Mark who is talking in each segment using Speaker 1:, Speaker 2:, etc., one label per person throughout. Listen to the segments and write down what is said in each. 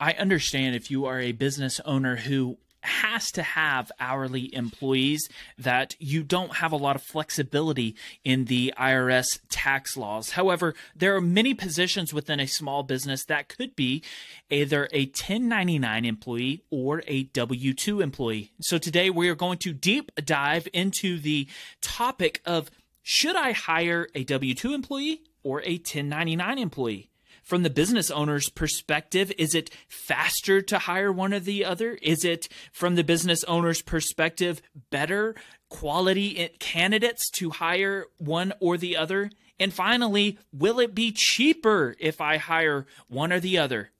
Speaker 1: I understand if you are a business owner who has to have hourly employees that you don't have a lot of flexibility in the IRS tax laws. However, there are many positions within a small business that could be either a 1099 employee or a W 2 employee. So today we are going to deep dive into the topic of should I hire a W 2 employee or a 1099 employee? From the business owner's perspective, is it faster to hire one or the other? Is it from the business owner's perspective better quality candidates to hire one or the other? And finally, will it be cheaper if I hire one or the other?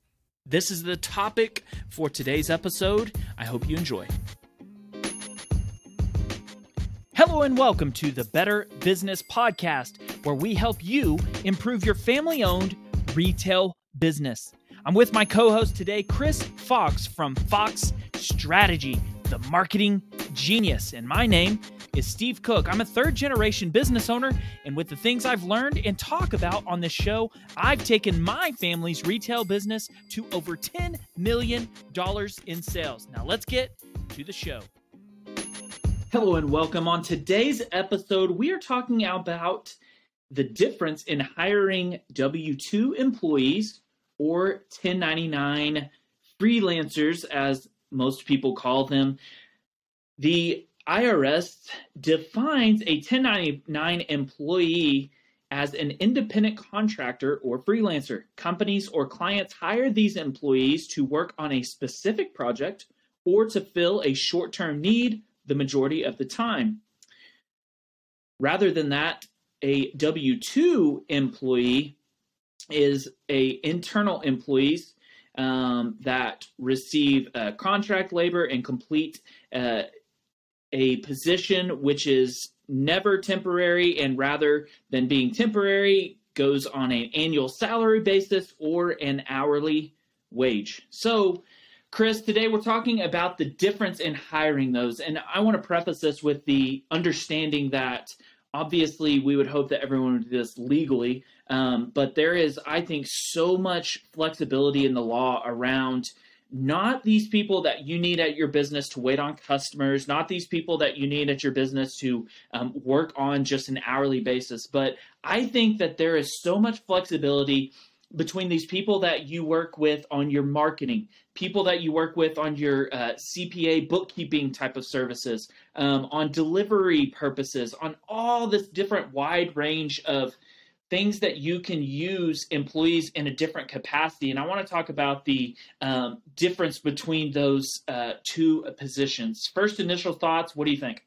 Speaker 1: This is the topic for today's episode. I hope you enjoy. Hello and welcome to the Better Business Podcast, where we help you improve your family owned retail business. I'm with my co host today, Chris Fox from Fox Strategy, the marketing genius. And my name is Steve Cook. I'm a third generation business owner, and with the things I've learned and talk about on this show, I've taken my family's retail business to over $10 million in sales. Now, let's get to the show. Hello and welcome. On today's episode, we are talking about the difference in hiring W 2 employees or 1099 freelancers, as most people call them. The IRS defines a 1099 employee as an independent contractor or freelancer. Companies or clients hire these employees to work on a specific project or to fill a short term need the majority of the time. Rather than that, a W two employee is a internal employees um, that receive uh, contract labor and complete uh, a position which is never temporary and rather than being temporary goes on an annual salary basis or an hourly wage. So, Chris, today we're talking about the difference in hiring those. And I want to preface this with the understanding that obviously we would hope that everyone would do this legally um, but there is i think so much flexibility in the law around not these people that you need at your business to wait on customers not these people that you need at your business to um, work on just an hourly basis but i think that there is so much flexibility between these people that you work with on your marketing, people that you work with on your uh, CPA bookkeeping type of services, um, on delivery purposes, on all this different wide range of things that you can use employees in a different capacity. And I want to talk about the um, difference between those uh, two positions. First, initial thoughts. What do you think?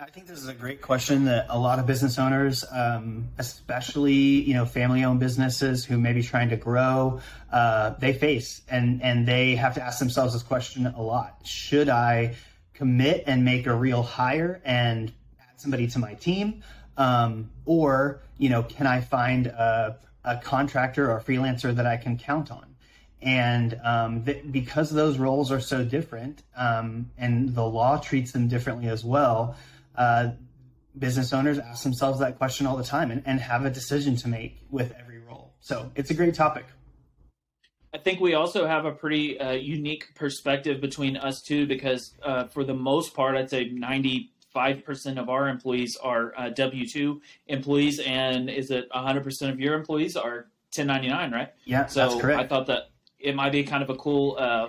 Speaker 2: I think this is a great question that a lot of business owners, um, especially you know family-owned businesses who may be trying to grow, uh, they face, and and they have to ask themselves this question a lot: Should I commit and make a real hire and add somebody to my team, um, or you know, can I find a, a contractor or a freelancer that I can count on? and um, th- because those roles are so different um, and the law treats them differently as well uh, business owners ask themselves that question all the time and, and have a decision to make with every role. So it's a great topic.
Speaker 1: I think we also have a pretty uh, unique perspective between us two because, uh, for the most part, I'd say 95% of our employees are uh, W 2 employees, and is it 100% of your employees are 1099, right?
Speaker 2: Yeah, so that's correct.
Speaker 1: I thought that it might be kind of a cool uh,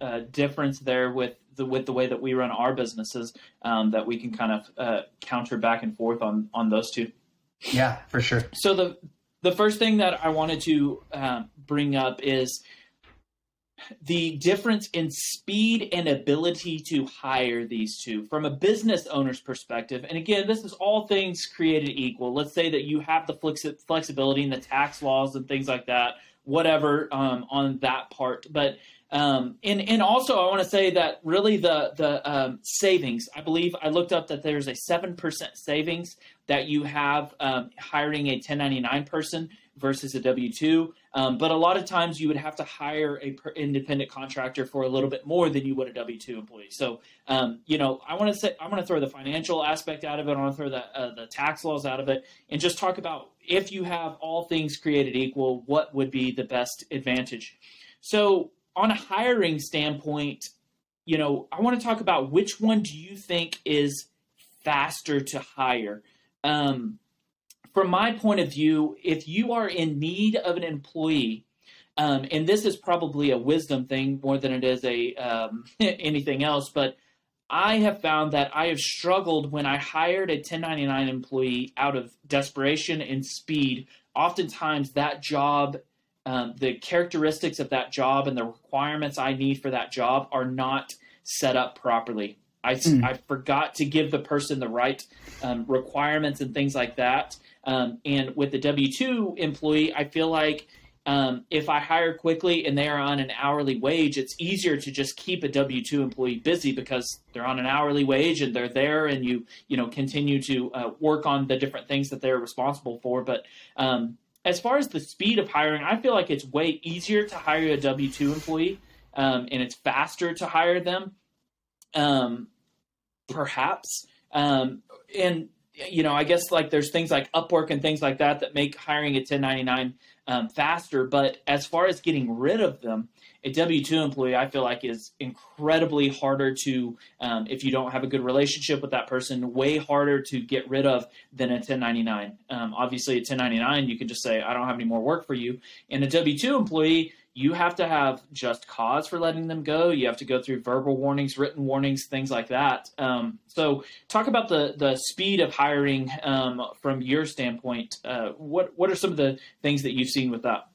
Speaker 1: uh, difference there with the, with the way that we run our businesses um, that we can kind of uh, counter back and forth on on those two.
Speaker 2: Yeah, for sure.
Speaker 1: So the the first thing that I wanted to uh, bring up is the difference in speed and ability to hire these two from a business owner's perspective. And again, this is all things created equal. Let's say that you have the flexibility and the tax laws and things like that, whatever um, on that part. But um, and and also I want to say that really the the um, savings. I believe I looked up that there's a seven percent savings that you have um, hiring a 1099 person versus a W two. Um, but a lot of times you would have to hire a independent contractor for a little bit more than you would a W two employee. So um, you know I want to say I want to throw the financial aspect out of it. I want to throw the uh, the tax laws out of it, and just talk about if you have all things created equal, what would be the best advantage. So, on a hiring standpoint, you know, I want to talk about which one do you think is faster to hire? Um, from my point of view, if you are in need of an employee, um, and this is probably a wisdom thing more than it is a um, anything else, but I have found that I have struggled when I hired a 1099 employee out of desperation and speed. Oftentimes, that job, um, the characteristics of that job and the requirements I need for that job are not set up properly. I, mm. I forgot to give the person the right um, requirements and things like that. Um, and with the W 2 employee, I feel like um, if I hire quickly and they are on an hourly wage, it's easier to just keep a W two employee busy because they're on an hourly wage and they're there, and you you know continue to uh, work on the different things that they're responsible for. But um, as far as the speed of hiring, I feel like it's way easier to hire a W two employee, um, and it's faster to hire them, um, perhaps. Um, and you know, I guess like there's things like Upwork and things like that that make hiring a 1099 um, faster. But as far as getting rid of them, a W 2 employee, I feel like, is incredibly harder to, um, if you don't have a good relationship with that person, way harder to get rid of than a 1099. Um, obviously, a 1099, you can just say, I don't have any more work for you. And a W 2 employee, you have to have just cause for letting them go. You have to go through verbal warnings, written warnings, things like that. Um, so, talk about the the speed of hiring um, from your standpoint. Uh, what what are some of the things that you've seen with that?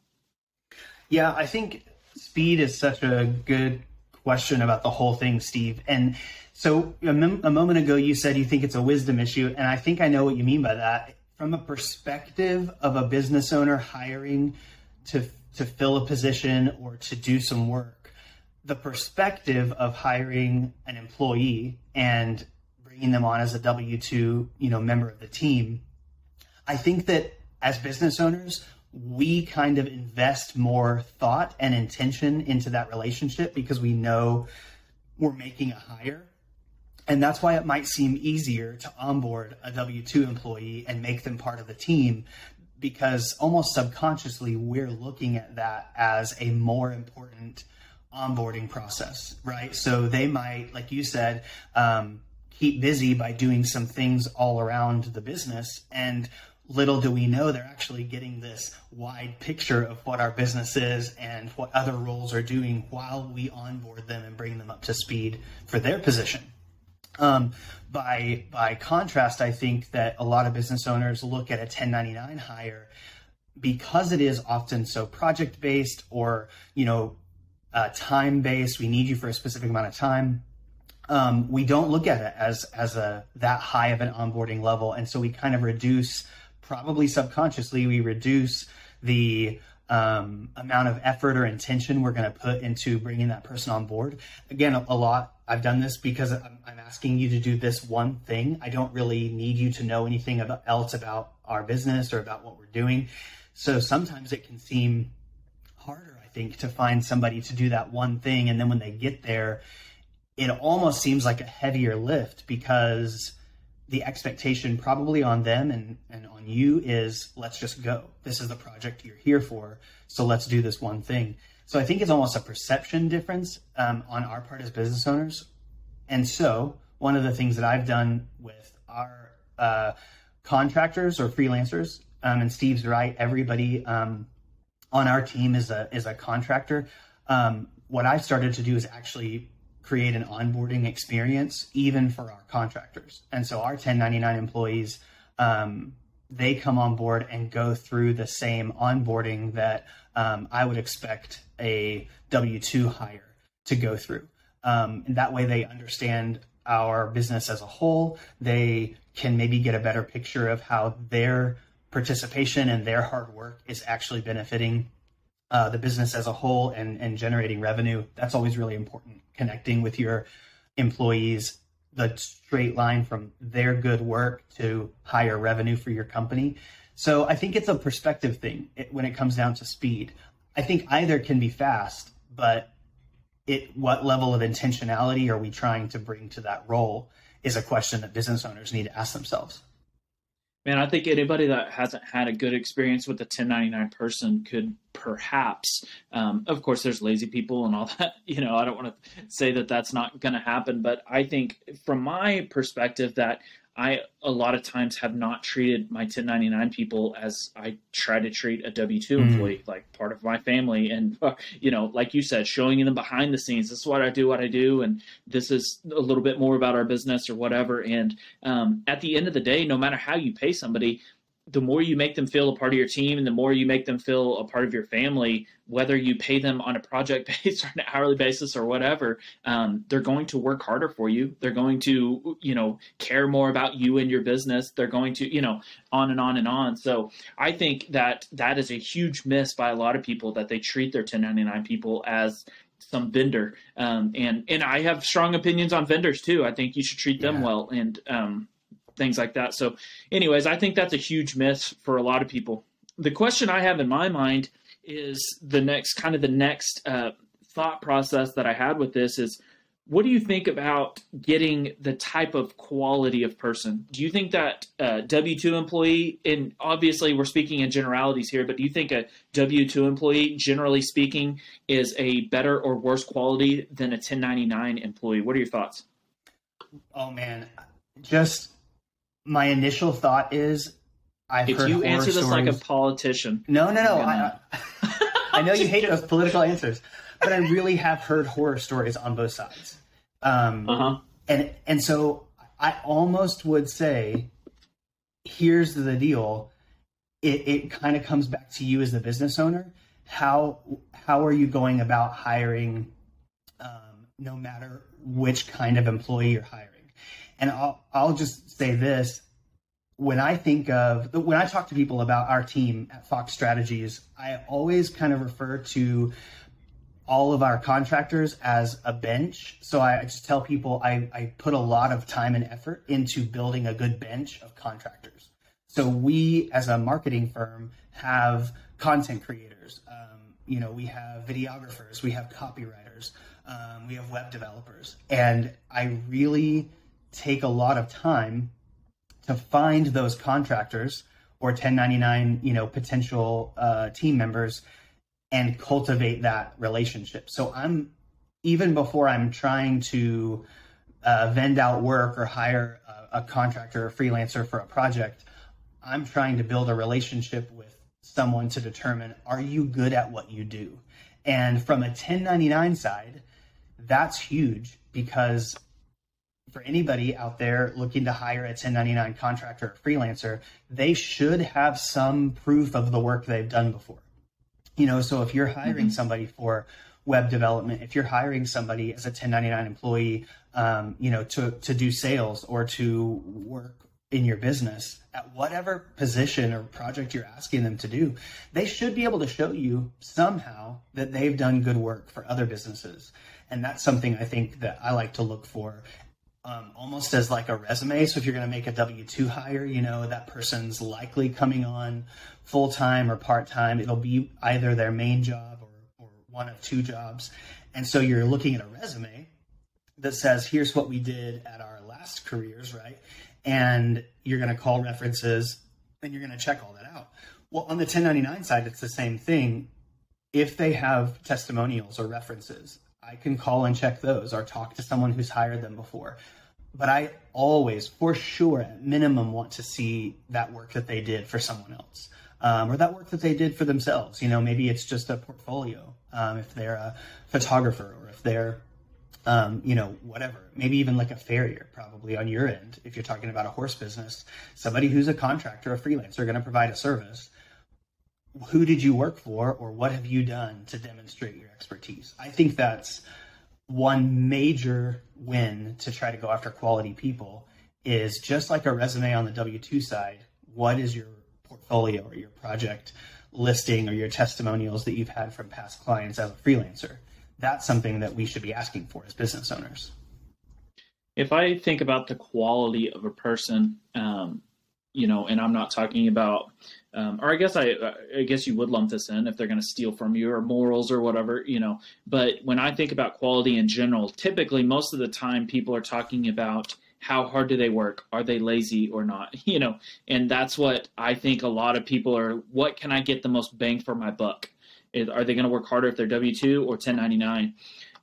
Speaker 2: Yeah, I think speed is such a good question about the whole thing, Steve. And so, a, mem- a moment ago, you said you think it's a wisdom issue, and I think I know what you mean by that. From a perspective of a business owner hiring to to fill a position or to do some work. The perspective of hiring an employee and bringing them on as a W two, you know, member of the team, I think that as business owners, we kind of invest more thought and intention into that relationship because we know we're making a hire. And that's why it might seem easier to onboard a W 2 employee and make them part of the team because almost subconsciously we're looking at that as a more important onboarding process, right? So they might, like you said, um, keep busy by doing some things all around the business. And little do we know they're actually getting this wide picture of what our business is and what other roles are doing while we onboard them and bring them up to speed for their position. Um, by by contrast, I think that a lot of business owners look at a 1099 hire because it is often so project based or you know uh, time based. We need you for a specific amount of time. Um, we don't look at it as as a that high of an onboarding level, and so we kind of reduce, probably subconsciously, we reduce the um, amount of effort or intention we're going to put into bringing that person on board. Again, a, a lot. I've done this because I'm, I'm, asking you to do this one thing. I don't really need you to know anything about, else about our business or about what we're doing. So sometimes it can seem harder, I think, to find somebody to do that one thing. And then when they get there, it almost seems like a heavier lift because the expectation probably on them and, and on you is let's just go. This is the project you're here for. So let's do this one thing. So I think it's almost a perception difference um, on our part as business owners. And so one of the things that I've done with our uh, contractors or freelancers, um, and Steve's right, everybody um, on our team is a is a contractor. Um, what I've started to do is actually create an onboarding experience even for our contractors. And so our 1099 employees, um, they come on board and go through the same onboarding that um, I would expect a W 2 hire to go through. Um, and that way they understand our business as a whole. They can maybe get a better picture of how their participation and their hard work is actually benefiting uh, the business as a whole and, and generating revenue. That's always really important connecting with your employees the straight line from their good work to higher revenue for your company. So I think it's a perspective thing when it comes down to speed. I think either can be fast, but it what level of intentionality are we trying to bring to that role is a question that business owners need to ask themselves.
Speaker 1: Man, I think anybody that hasn't had a good experience with a 1099 person could perhaps, um, of course, there's lazy people and all that. You know, I don't want to say that that's not going to happen, but I think from my perspective that I a lot of times have not treated my 1099 people as I try to treat a W 2 mm. employee, like part of my family. And, you know, like you said, showing them behind the scenes. This is what I do, what I do. And this is a little bit more about our business or whatever. And um, at the end of the day, no matter how you pay somebody, the more you make them feel a part of your team and the more you make them feel a part of your family, whether you pay them on a project basis or an hourly basis or whatever, um, they're going to work harder for you. They're going to, you know, care more about you and your business. They're going to, you know, on and on and on. So I think that that is a huge miss by a lot of people that they treat their 1099 people as some vendor. Um, and and I have strong opinions on vendors too. I think you should treat them yeah. well. And um, things like that. So, anyways, I think that's a huge miss for a lot of people. The question I have in my mind is the next kind of the next uh, thought process that I had with this is what do you think about getting the type of quality of person? Do you think that a W 2 employee, and obviously we're speaking in generalities here, but do you think a W 2 employee, generally speaking, is a better or worse quality than a 1099 employee? What are your thoughts?
Speaker 2: Oh, man. Just my initial thought is
Speaker 1: I've heard if you answer this stories. like a politician.
Speaker 2: No, no, no. Gonna... I, I know you hate those political answers, but I really have heard horror stories on both sides. Um, uh-huh. And and so I almost would say, here's the deal. It it kind of comes back to you as the business owner. How how are you going about hiring? Um, no matter which kind of employee you're hiring and I'll, I'll just say this. When I think of, when I talk to people about our team at Fox Strategies, I always kind of refer to all of our contractors as a bench. So I just tell people I, I put a lot of time and effort into building a good bench of contractors. So we, as a marketing firm, have content creators. Um, you know, we have videographers, we have copywriters, um, we have web developers, and I really take a lot of time to find those contractors or 1099 you know potential uh, team members and cultivate that relationship. So i'm even before i'm trying to uh, vend out work or hire a, a contractor or freelancer for a project i'm trying to build a relationship with someone to determine are you good at what you do? And from a 1099 side that's huge because for anybody out there looking to hire a 1099 contractor or freelancer, they should have some proof of the work they've done before. You know, so if you're hiring mm-hmm. somebody for web development, if you're hiring somebody as a 1099 employee, um, you know, to, to do sales or to work in your business at whatever position or project you're asking them to do, they should be able to show you somehow that they've done good work for other businesses. And that's something I think that I like to look for um, almost as like a resume. So if you're going to make a W two hire, you know that person's likely coming on full time or part time. It'll be either their main job or, or one of two jobs, and so you're looking at a resume that says, "Here's what we did at our last careers," right? And you're going to call references, and you're going to check all that out. Well, on the 1099 side, it's the same thing. If they have testimonials or references, I can call and check those or talk to someone who's hired them before. But I always, for sure, at minimum, want to see that work that they did for someone else. Um, or that work that they did for themselves. You know, maybe it's just a portfolio um, if they're a photographer or if they're, um, you know, whatever. Maybe even like a farrier, probably on your end. If you're talking about a horse business, somebody who's a contractor, a freelancer, going to provide a service who did you work for or what have you done to demonstrate your expertise? I think that's one major win to try to go after quality people is just like a resume on the W 2 side. What is your portfolio or your project listing or your testimonials that you've had from past clients as a freelancer? That's something that we should be asking for as business owners.
Speaker 1: If I think about the quality of a person, um, you know, and I'm not talking about um, or I guess I, I guess you would lump this in if they're going to steal from you or morals or whatever, you know. But when I think about quality in general, typically most of the time people are talking about how hard do they work? Are they lazy or not? You know, and that's what I think a lot of people are. What can I get the most bang for my buck? Are they going to work harder if they're W two or 1099?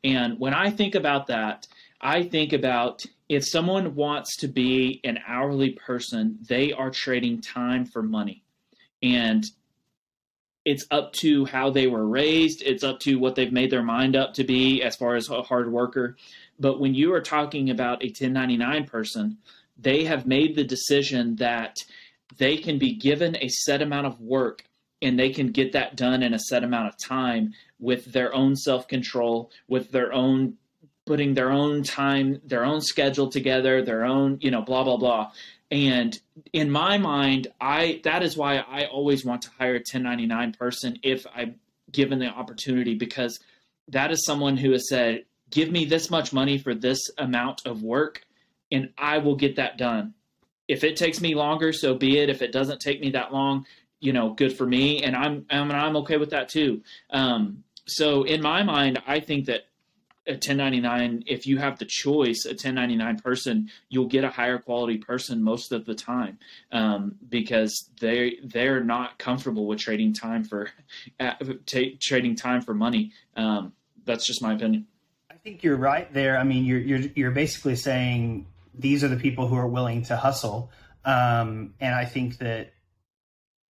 Speaker 1: And when I think about that, I think about if someone wants to be an hourly person, they are trading time for money. And it's up to how they were raised, it's up to what they've made their mind up to be as far as a hard worker. But when you are talking about a 1099 person, they have made the decision that they can be given a set amount of work and they can get that done in a set amount of time with their own self control, with their own putting their own time, their own schedule together, their own, you know, blah, blah, blah. And in my mind, I that is why I always want to hire a 1099 person if I'm given the opportunity because that is someone who has said, "Give me this much money for this amount of work, and I will get that done." If it takes me longer, so be it. If it doesn't take me that long, you know, good for me, and I'm I'm, I'm okay with that too. Um, so in my mind, I think that a 1099 if you have the choice a 1099 person you'll get a higher quality person most of the time um, because they they're not comfortable with trading time for uh, t- trading time for money. Um, that's just my opinion.
Speaker 2: I think you're right there. I mean you're you're, you're basically saying these are the people who are willing to hustle um, and i think that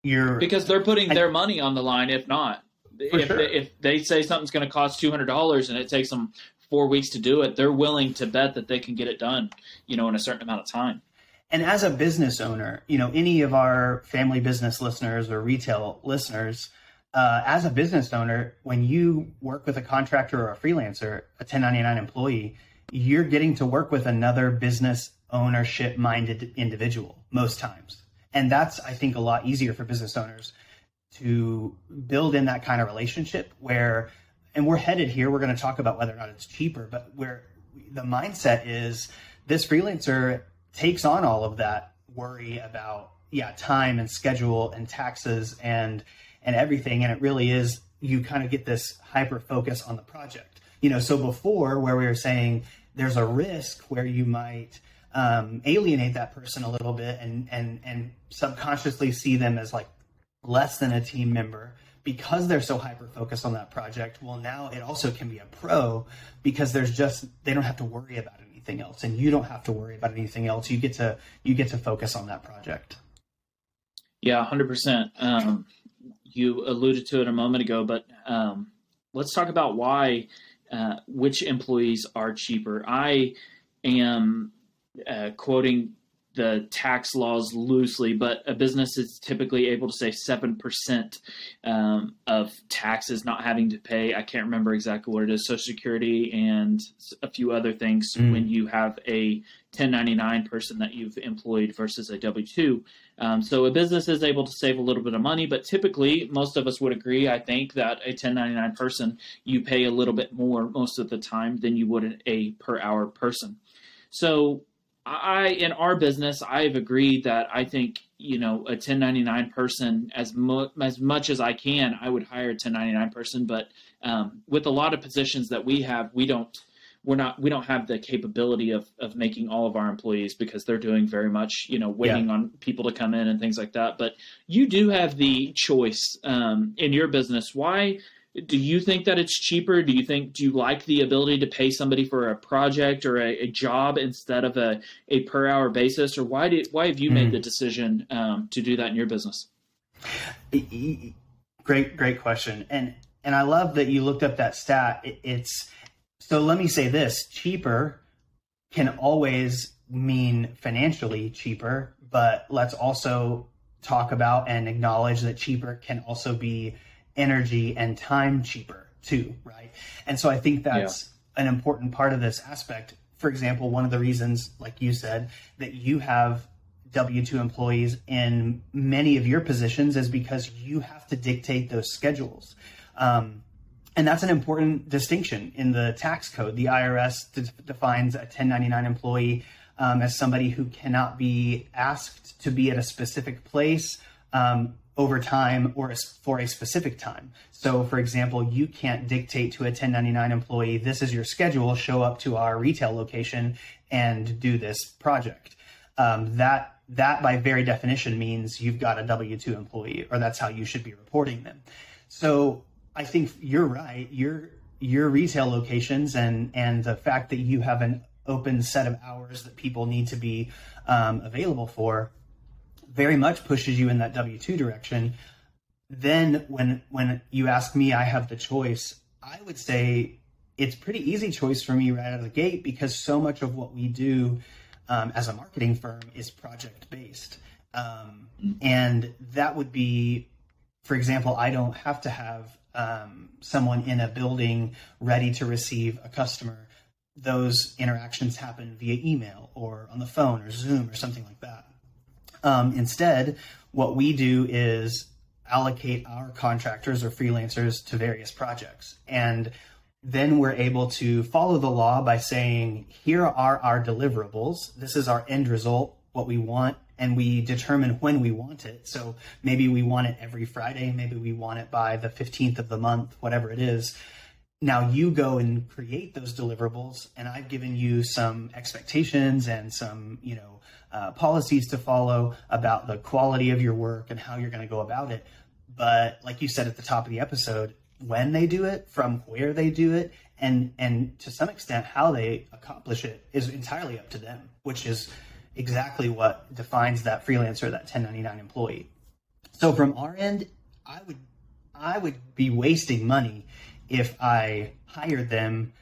Speaker 2: you're
Speaker 1: because they're putting I, their money on the line if not if, sure. they, if they say something's going to cost two hundred dollars and it takes them four weeks to do it, they're willing to bet that they can get it done, you know, in a certain amount of time.
Speaker 2: And as a business owner, you know, any of our family business listeners or retail listeners, uh, as a business owner, when you work with a contractor or a freelancer, a 1099 employee, you're getting to work with another business ownership minded individual most times. And that's, I think, a lot easier for business owners to build in that kind of relationship where and we're headed here we're going to talk about whether or not it's cheaper but where the mindset is this freelancer takes on all of that worry about yeah time and schedule and taxes and and everything and it really is you kind of get this hyper focus on the project. You know so before where we were saying there's a risk where you might um, alienate that person a little bit and and and subconsciously see them as like less than a team member because they're so hyper focused on that project well now it also can be a pro because there's just they don't have to worry about anything else and you don't have to worry about anything else. You get to you get to focus on that project.
Speaker 1: Yeah 100% um, you alluded to it a moment ago but um, let's talk about why uh, which employees are cheaper. I am uh, quoting the tax laws loosely, but a business is typically able to say 7% um, of taxes not having to pay. I can't remember exactly what it is Social Security and a few other things mm. when you have a 1099 person that you've employed versus a W 2. Um, so a business is able to save a little bit of money, but typically, most of us would agree, I think, that a 1099 person, you pay a little bit more most of the time than you would a per hour person. So I in our business, I've agreed that I think you know a 1099 person as mu- as much as I can, I would hire a 1099 person. But um, with a lot of positions that we have, we don't we're not we don't have the capability of of making all of our employees because they're doing very much you know waiting yeah. on people to come in and things like that. But you do have the choice um, in your business. Why? Do you think that it's cheaper? Do you think do you like the ability to pay somebody for a project or a, a job instead of a, a per hour basis? Or why did why have you mm. made hmm. the decision um, to do that in your business?
Speaker 2: Great great question. And and i love that you looked up that stat. It, it's so let me say this. Cheaper can always mean financially cheaper but let's also talk about and acknowledge that cheaper can also be energy and time cheaper too, right? And so I think that's yeah. an important part of this aspect. For example, one of the reasons, like you said, that you have W 2 employees in many of your positions is because you have to dictate those schedules. Um, and that's an important distinction in the tax code. The IRS de- defines a 1099 employee um, as somebody who cannot be asked to be at a specific place um, over time or for a specific time. So, for example, you can't dictate to a 1099 employee, this is your schedule, show up to our retail location and do this project. Um, that that by very definition means you've got a W two employee, or that's how you should be reporting them. So I think you're right. Your your retail locations and and the fact that you have an open set of hours that people need to be um, available for very much pushes you in that W two direction. Then when when you ask me, I have the choice. I would say it's pretty easy choice for me right out of the gate because so much of what we do um, as a marketing firm is project based. Um, and that would be, for example, I don't have to have um, someone in a building ready to receive a customer. Those interactions happen via email or on the phone or Zoom or something like that. Um, instead, what we do is allocate our contractors or freelancers to various projects. And then we're able to follow the law by saying, here are our deliverables. This is our end result, what we want, and we determine when we want it. So maybe we want it every Friday, maybe we want it by the 15th of the month, whatever it is. Now you go and create those deliverables, and I've given you some expectations and some, you know, uh, policies to follow about the quality of your work and how you're going to go about it. But like you said at the top of the episode, when they do it, from where they do it, and and to some extent how they accomplish it is entirely up to them, which is exactly what defines that freelancer, that 1099 employee. So from our end, I would I would be wasting money if I hired them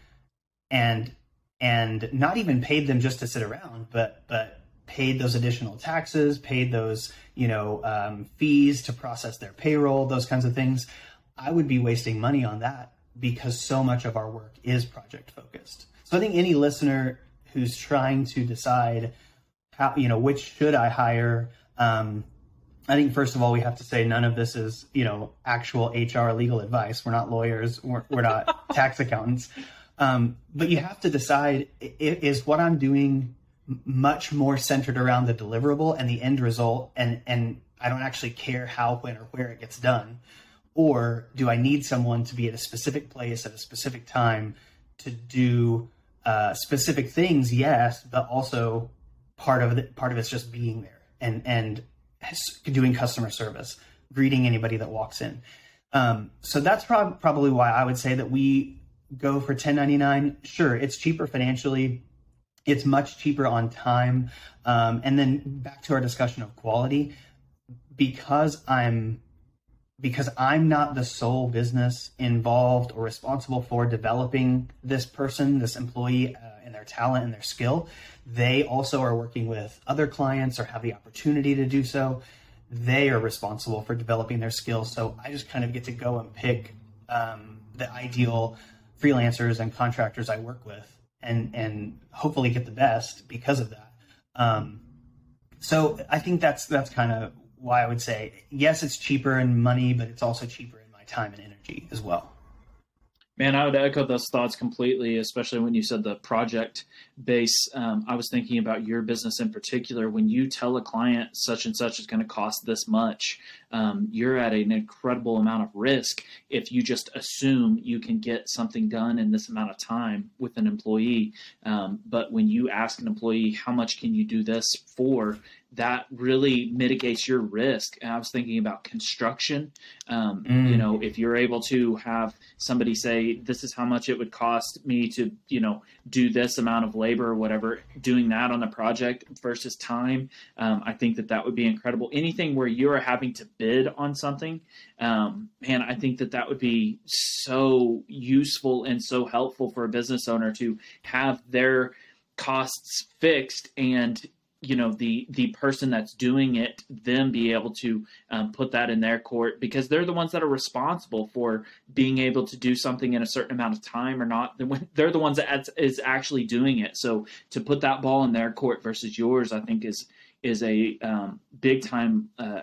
Speaker 2: and and not even paid them just to sit around, but but paid those additional taxes, paid those you know um, fees to process their payroll, those kinds of things. I would be wasting money on that because so much of our work is project focused. So I think any listener who's trying to decide how, you know, which should I hire, um, I think first of all we have to say none of this is you know actual HR legal advice. We're not lawyers. We're, we're not tax accountants. Um, but you have to decide is what I'm doing much more centered around the deliverable and the end result, and and I don't actually care how, when, or where it gets done. Or do I need someone to be at a specific place at a specific time to do uh, specific things? Yes, but also part of it, part of it's just being there and and doing customer service, greeting anybody that walks in. Um, so that's prob- probably why I would say that we go for 1099. Sure, it's cheaper financially. It's much cheaper on time. Um, and then back to our discussion of quality, because I'm because I'm not the sole business involved or responsible for developing this person, this employee, uh, and their talent and their skill, they also are working with other clients or have the opportunity to do so. They are responsible for developing their skills. So I just kind of get to go and pick um, the ideal freelancers and contractors I work with and, and hopefully get the best because of that. Um, so I think that's that's kind of why I would say yes, it's cheaper in money, but it's also cheaper in my time and energy as well.
Speaker 1: Man, I would echo those thoughts completely, especially when you said the project base. Um, I was thinking about your business in particular. When you tell a client such and such is going to cost this much, um, you're at an incredible amount of risk if you just assume you can get something done in this amount of time with an employee. Um, but when you ask an employee, how much can you do this for? that really mitigates your risk. And I was thinking about construction. Um, mm. You know, if you're able to have somebody say, "This is how much it would cost me to, you know, do this amount of labor or whatever," doing that on the project versus time, um, I think that that would be incredible. Anything where you are having to bid on something, um, man, I think that that would be so useful and so helpful for a business owner to have their costs fixed and you know the the person that's doing it them be able to um, put that in their court because they're the ones that are responsible for being able to do something in a certain amount of time or not they're the ones that is actually doing it. So to put that ball in their court versus yours i think is is a um, big time uh,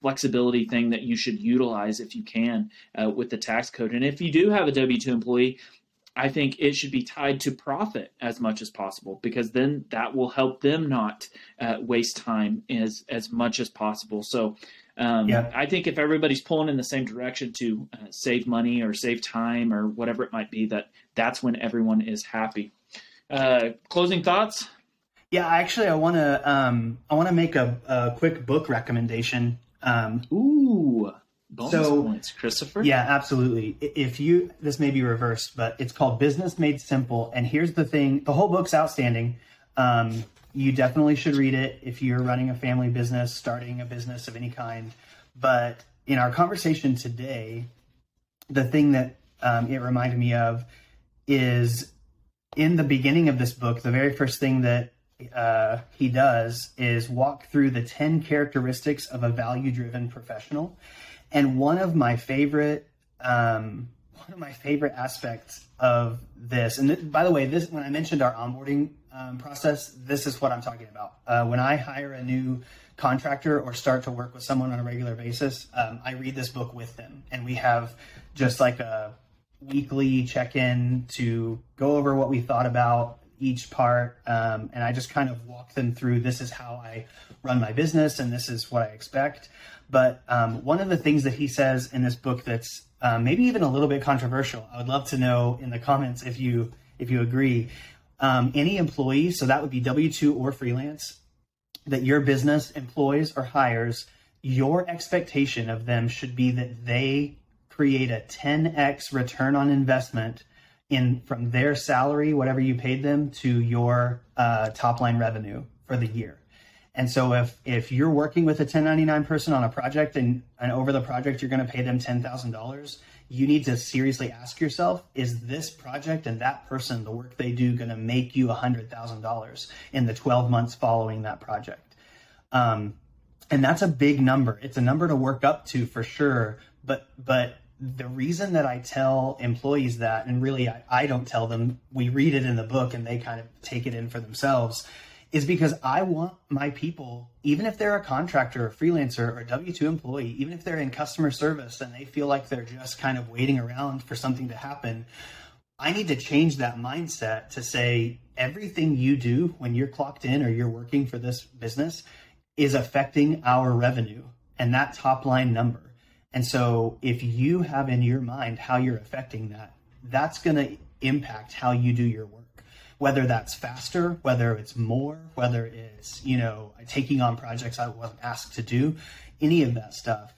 Speaker 1: flexibility thing that you should utilize if you can uh, with the tax code. And if you do have a w2 employee I think it should be tied to profit as much as possible because then that will help them not uh, waste time as as much as possible. So Um, yeah. I think if everybody's pulling in the same direction to uh, save money or save time or whatever it might be, that that's when everyone is happy. Uh, closing thoughts?
Speaker 2: Yeah, actually, I want to um, I want to make a, a, quick book recommendation. Um,
Speaker 1: Ooh, bonus so, points, Christopher.
Speaker 2: Yeah, absolutely. If you this may be reversed, but it's called Business Made Simple. And here's the thing: the whole book's outstanding. Um, you definitely should read it if you're running a family business, starting a business of any kind. But in our conversation today, the thing that um, it reminded me of is in the beginning of this book, the very first thing that uh, he does is walk through the 10 characteristics of a value driven professional. And one of my favorite, um, one of my favorite aspects of this, and th- by the way, this when I mentioned our onboarding um, process, this is what I'm talking about. Uh, when I hire a new contractor or start to work with someone on a regular basis, um, I read this book with them, and we have just like a weekly check in to go over what we thought about each part. Um, and I just kind of walk them through this is how I run my business and this is what I expect. But um, one of the things that he says in this book that's um, maybe even a little bit controversial, I would love to know in the comments if you if you agree. Um, any employee, so that would be W two or freelance, that your business employs or hires, your expectation of them should be that they create a 10x return on investment in from their salary, whatever you paid them, to your uh, top line revenue for the year. And so if if you're working with a 1099 person on a project and, and over the project you're going to pay them $10,000, you need to seriously ask yourself, is this project and that person, the work they do, going to make you $100,000 in the 12 months following that project? Um, and that's a big number. It's a number to work up to for sure. But but the reason that I tell employees that, and really I, I, don't tell them, we read it in the book and they kind of take it in for themselves, is because I want my people, even if they're a contractor, a freelancer, or a W 2 employee, even if they're in customer service and they feel like they're just kind of waiting around for something to happen, I need to change that mindset to say everything you do when you're clocked in or you're working for this business is affecting our revenue and that top line number and so if you have in your mind how you're affecting that, that's going to impact how you do your work. Whether that's faster, whether it's more, whether it's, you know, taking on projects I wasn't asked to do, any of that stuff.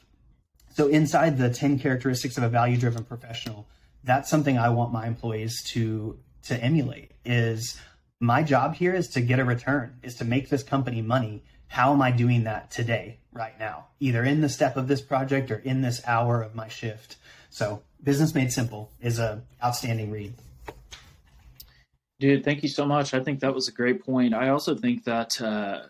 Speaker 2: So inside the 10 characteristics of a value driven professional, that's something I want my employees to to emulate is my job here is to get a return, is to make this company money how am I doing that today, right now, either in the step of this project or in this hour of my shift? So, Business Made Simple is a outstanding read.
Speaker 1: Dude, thank you so much. I think that was a great point. I also think that uh,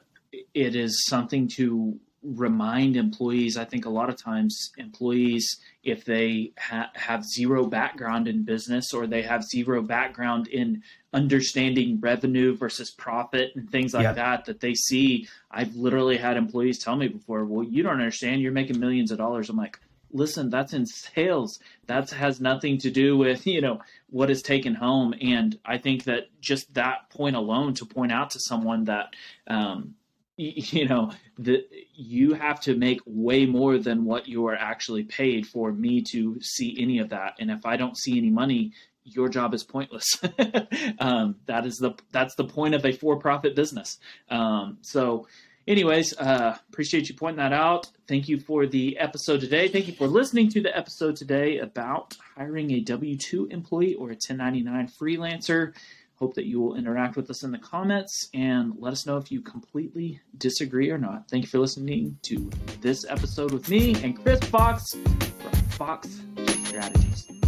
Speaker 1: it is something to remind employees. I think a lot of times employees, if they ha- have zero background in business or they have zero background in understanding revenue versus profit and things like that, that they see, I've literally had employees tell me before, well, you don't understand. You're making millions of dollars. I'm like, listen, that's in sales. That has nothing to do with, you know, what is taken home. And I think that just that point alone to point out to someone that, um, you know that you have to make way more than what you are actually paid for me to see any of that and if i don't see any money your job is pointless um, that is the that's the point of a for-profit business um, so anyways uh, appreciate you pointing that out thank you for the episode today thank you for listening to the episode today about hiring a w2 employee or a 1099 freelancer Hope that you will interact with us in the comments and let us know if you completely disagree or not. Thank you for listening to this episode with me and Chris Fox from Fox Strategies.